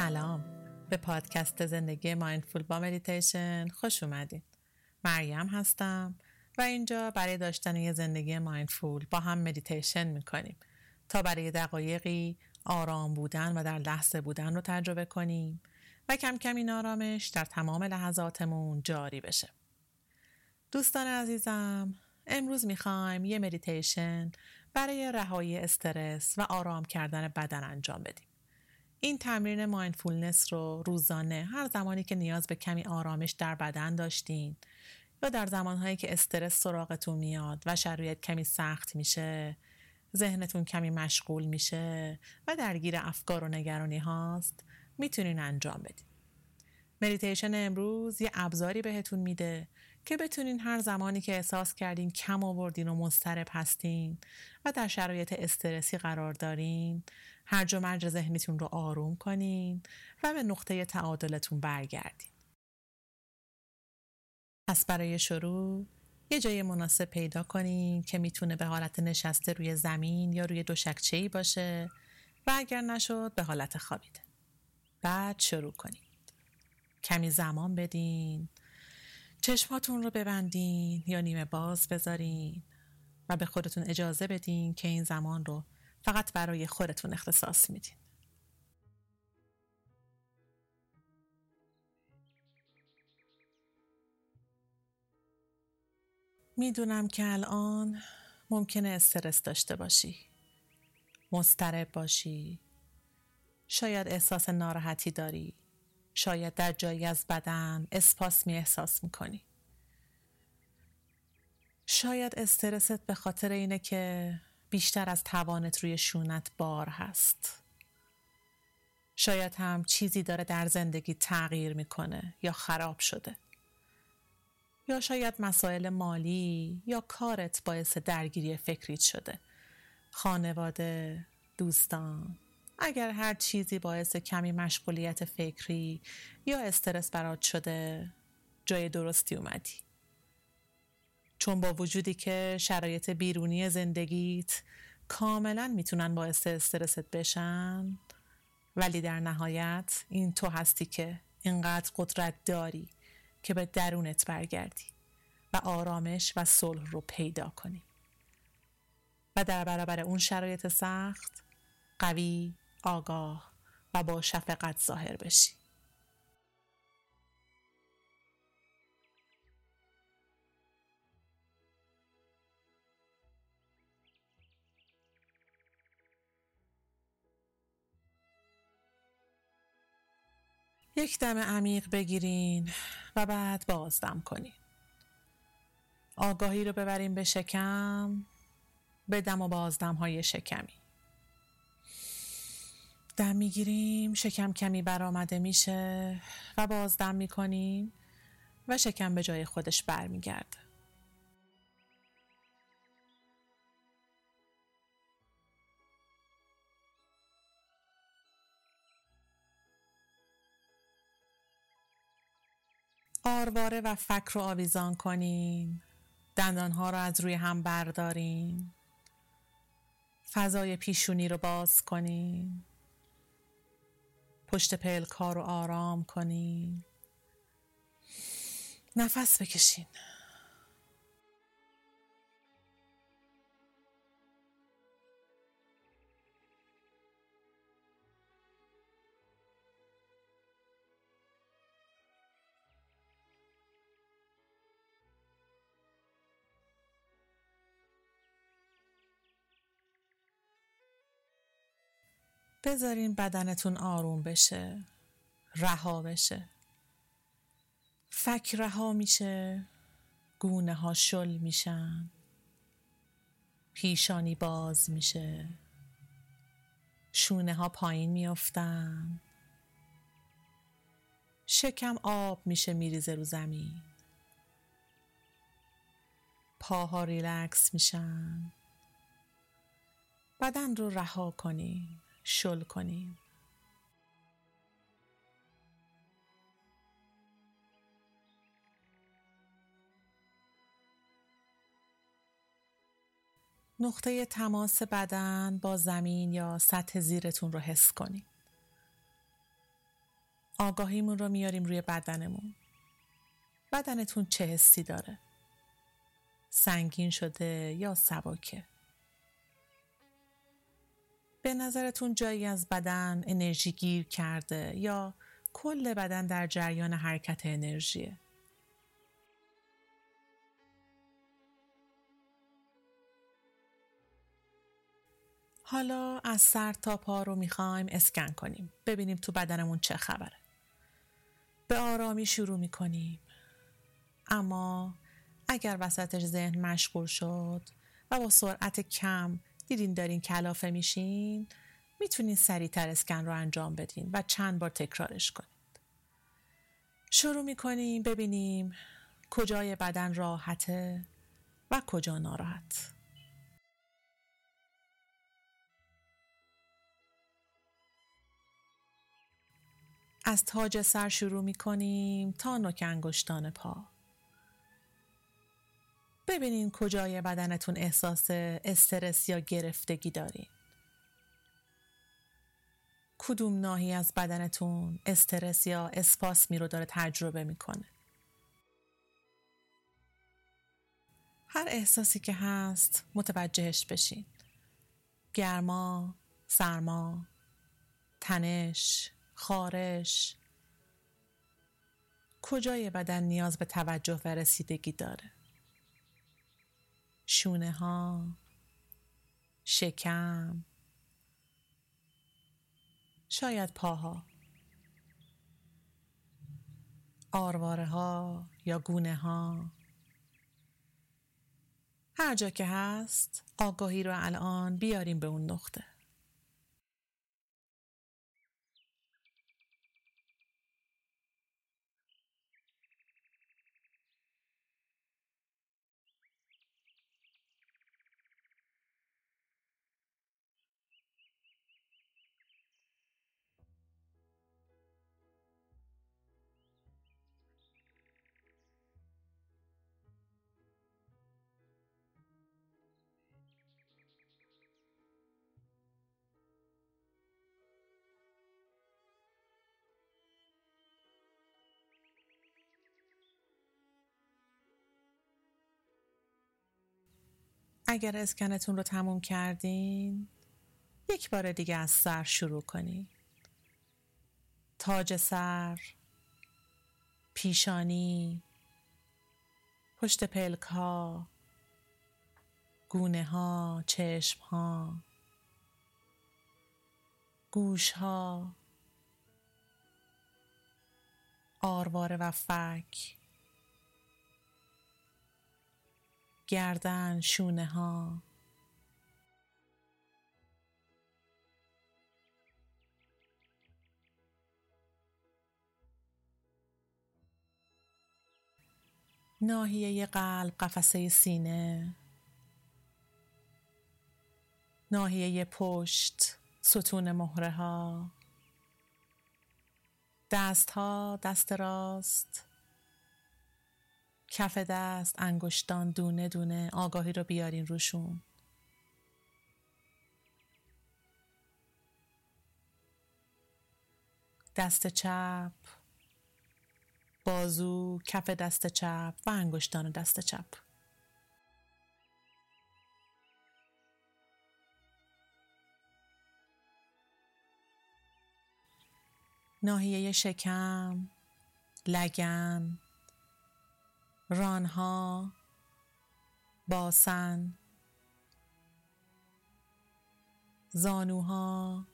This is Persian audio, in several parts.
سلام. به پادکست زندگی mindful با مدیتیشن خوش اومدین. مریم هستم و اینجا برای داشتن یه زندگی mindful با هم مدیتیشن می‌کنیم. تا برای دقایقی آرام بودن و در لحظه بودن رو تجربه کنیم و کم کم این آرامش در تمام لحظاتمون جاری بشه. دوستان عزیزم امروز می‌خوایم یه مدیتیشن برای رهایی استرس و آرام کردن بدن انجام بدیم. این تمرین mindfulness رو روزانه هر زمانی که نیاز به کمی آرامش در بدن داشتین یا در زمانهایی که استرس سراغتون میاد و شرایط کمی سخت میشه ذهنتون کمی مشغول میشه و درگیر افکار و نگرانی هاست می‌تونین انجام بدین. مدیتیشن امروز یه ابزاری بهتون میده که بتونین هر زمانی که احساس کردین کم آوردین و مضطرب هستین و در شرایط استرسی قرار دارین هرج و مرج ذهنیتون رو آروم کنین و به نقطه تعادلتون برگردین. پس برای شروع یه جای مناسب پیدا کنین که می‌تونه به حالت نشسته روی زمین یا روی دو ای باشه و اگر نشد به حالت خوابیده بعد شروع کنین. کمی زمان بدین چشماتون رو ببندین یا نیمه باز بذارین و به خودتون اجازه بدین که این زمان رو فقط برای خودتون اختصاص میدین. می‌دونم که الان ممکنه استرس داشته باشی. مضطرب باشی. شاید احساس ناراحتی داری. شاید در جایی از بدن اسپاسمی احساس می‌کنی. شاید استرست به خاطر اینه که بیشتر از توانت روی شونت بار هست. شاید هم چیزی داره در زندگی تغییر می‌کنه یا خراب شده. یا شاید مسائل مالی یا کارت باعث درگیری فکریت شده. خانواده دوستان اگر هر چیزی باعث کمی مشغولیت فکری یا استرس برات شده جای درستی اومدی. چون با وجودی که شرایط بیرونی زندگیت کاملا می‌تونن باعث استرست بشن ولی در نهایت این تو هستی که اینقدر قدرت داری که به درونت برگردی و آرامش و صلح رو پیدا کنی. و در برابر اون شرایط سخت قوی آگاه و با شفقت ظاهر بشی. یک دم عمیق بگیرین و بعد بازدم کنین. آگاهی رو ببریم به شکم به دم و بازدم های شکمی. دم می‌گیریم شکم کمی برآمده میشه و بازدم می‌کنیم و شکم به جای خودش برمیگرده. آرواره و فک رو آویزان کنیم. دندانها رو از روی هم برداریم. فضای پیشونی رو باز کنیم. پشت پلکا رو آرام کنین نفس بکشین. بذارین بدنتون آروم بشه رها بشه. فک رها میشه گونه ها شل میشن پیشانی باز میشه شونه ها پایین میافتن. شکم آب میشه میریزه رو زمین. پاها ریلکس میشن. بدن رو رها کنین. شل کنیم. نقطه تماس بدن با زمین یا سطح زیرتون رو حس کنید. آگاهیمون رو میاریم روی بدنمون. بدنتون چه حسی داره؟ سنگین شده یا سباکه به نظرتون جایی از بدن انرژی گیر کرده یا کل بدن در جریان حرکت انرژیه؟ حالا از سر تا پا رو می‌خوایم اسکن کنیم. ببینیم تو بدنمون چه خبره. به آرامی شروع می‌کنیم. اما اگر وسطش ذهن مشغول شد و با سرعت کم دیدین دارین کلافه میشین؟ می‌تونین سریعتر اسکن رو انجام بدین و چند بار تکرارش کنید شروع می‌کنیم ببینیم کجای بدن راحته و کجا ناراحت. از تاج سر شروع می کنیم تا نوک انگشتان پا. ببینین کجای بدنتون احساس استرس یا گرفتگی دارین. کدوم ناحی از بدنتون استرس یا اسپاسمی رو داره تجربه می‌کنه؟ هر احساسی که هست متوجهش بشین. گرما، سرما، تنش، خارش. کجای بدن نیاز به توجه و رسیدگی داره؟ شونه ها شکم شاید پاها آرواره ها یا گونه ها هر جا که هست آگاهی رو الان بیاریم به اون نقطه. اگر اسکنتون رو تموم کردین یک بار دیگه از سر شروع کنید تاج سر پیشانی پشت پلک ها گونه ها چشم ها گوش ها آرواره و فک. گردن شونه ها ناحیه قلب قفسه سینه. ناحیه پشت ستون مهره ها دست ها دست راست. کف دست انگشتان دونه دونه آگاهی رو بیارین روشون. دست چپ بازو کف دست چپ و انگشتان دست چپ. ناحیه شکم لگن. رانها باسن زانوها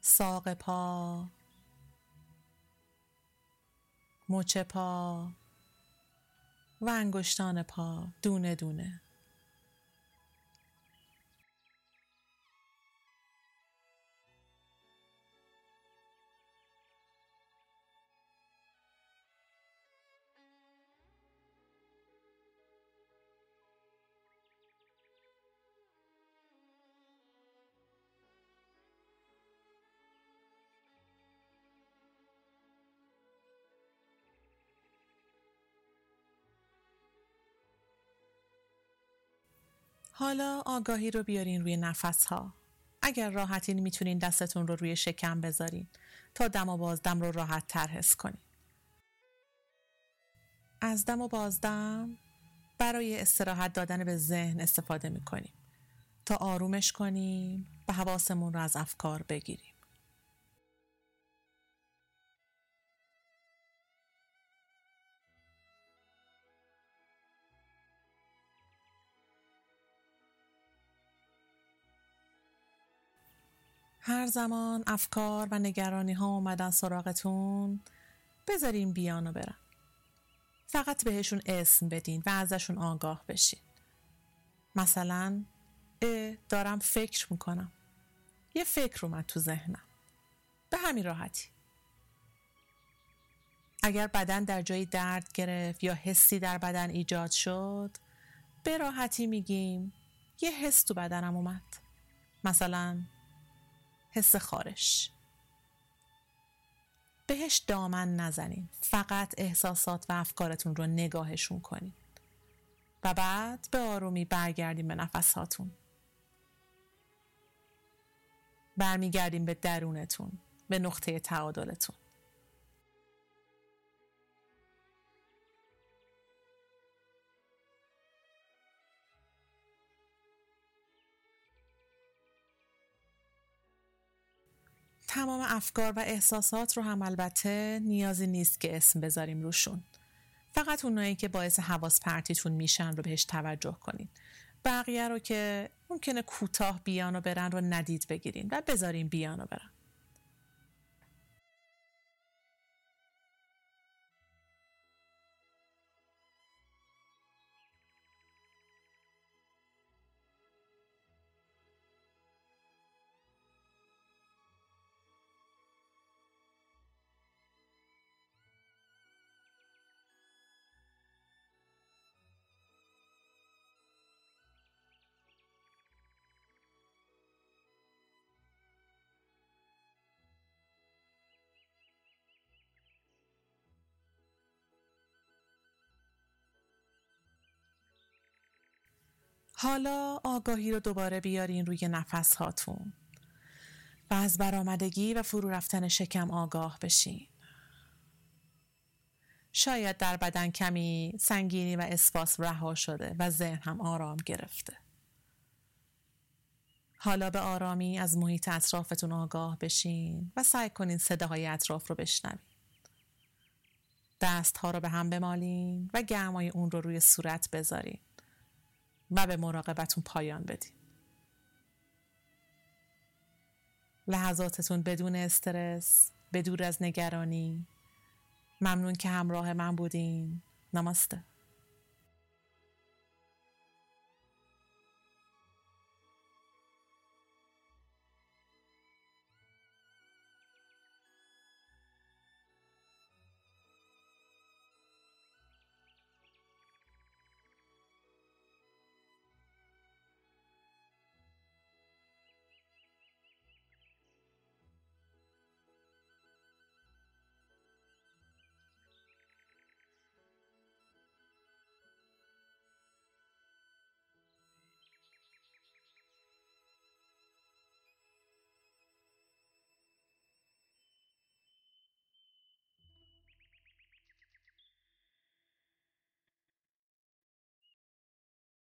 ساق پا مچ پا و انگشتان پا دونه دونه. حالا آگاهی رو بیارین روی نفس ها اگر راحتین می‌تونین دستتون رو روی شکم بذارین تا دم و بازدم رو راحت تر حس کنین. از دم و بازدم برای استراحت دادن به ذهن استفاده می‌کنیم تا آرومش کنیم و حواسمون رو از افکار بگیریم. هر زمان افکار و نگرانی ها اومدن سراغتون بذارین بیان و برن. فقط بهشون اسم بدین و ازشون آگاه بشین. مثلا اه دارم فکر می‌کنم. یه فکر اومد تو ذهنم. به همین راحتی. اگر بدن در جایی درد گرفت یا حسی در بدن ایجاد شد به راحتی میگیم یه حس تو بدنم اومد. مثلا حس خارش. بهش دامن نزنین. فقط احساسات و افکارتون رو نگاهشون کنین. و بعد به آرومی برگردیم به نفساتون. برمیگردیم به درونتون به نقطه تعادلتون. تمام افکار و احساسات رو هم البته نیازی نیست که اسم بذاریم روشون. فقط اونایی که باعث حواس پرتیتون میشن رو بهش توجه کنین. بقیه رو که ممکنه کوتاه بیان و برن رو ندید بگیرین و بذارین بیان و برن. حالا آگاهی رو دوباره بیارین روی نفس هاتون و از برآمدگی و فرو رفتن شکم آگاه بشین. شاید در بدن کمی سنگینی و اسپاس رها شده و ذهن هم آرام گرفته. حالا به آرامی از محیط اطرافتون آگاه بشین و سعی کنین صداهای اطراف رو بشنوین. دست ها رو به هم بمالین و گرمای اون رو روی صورت بذارین. و به مراقبتون پایان بدین لحظاتتون بدون استرس بدور از نگرانی. ممنون که همراه من بودین. نماسته.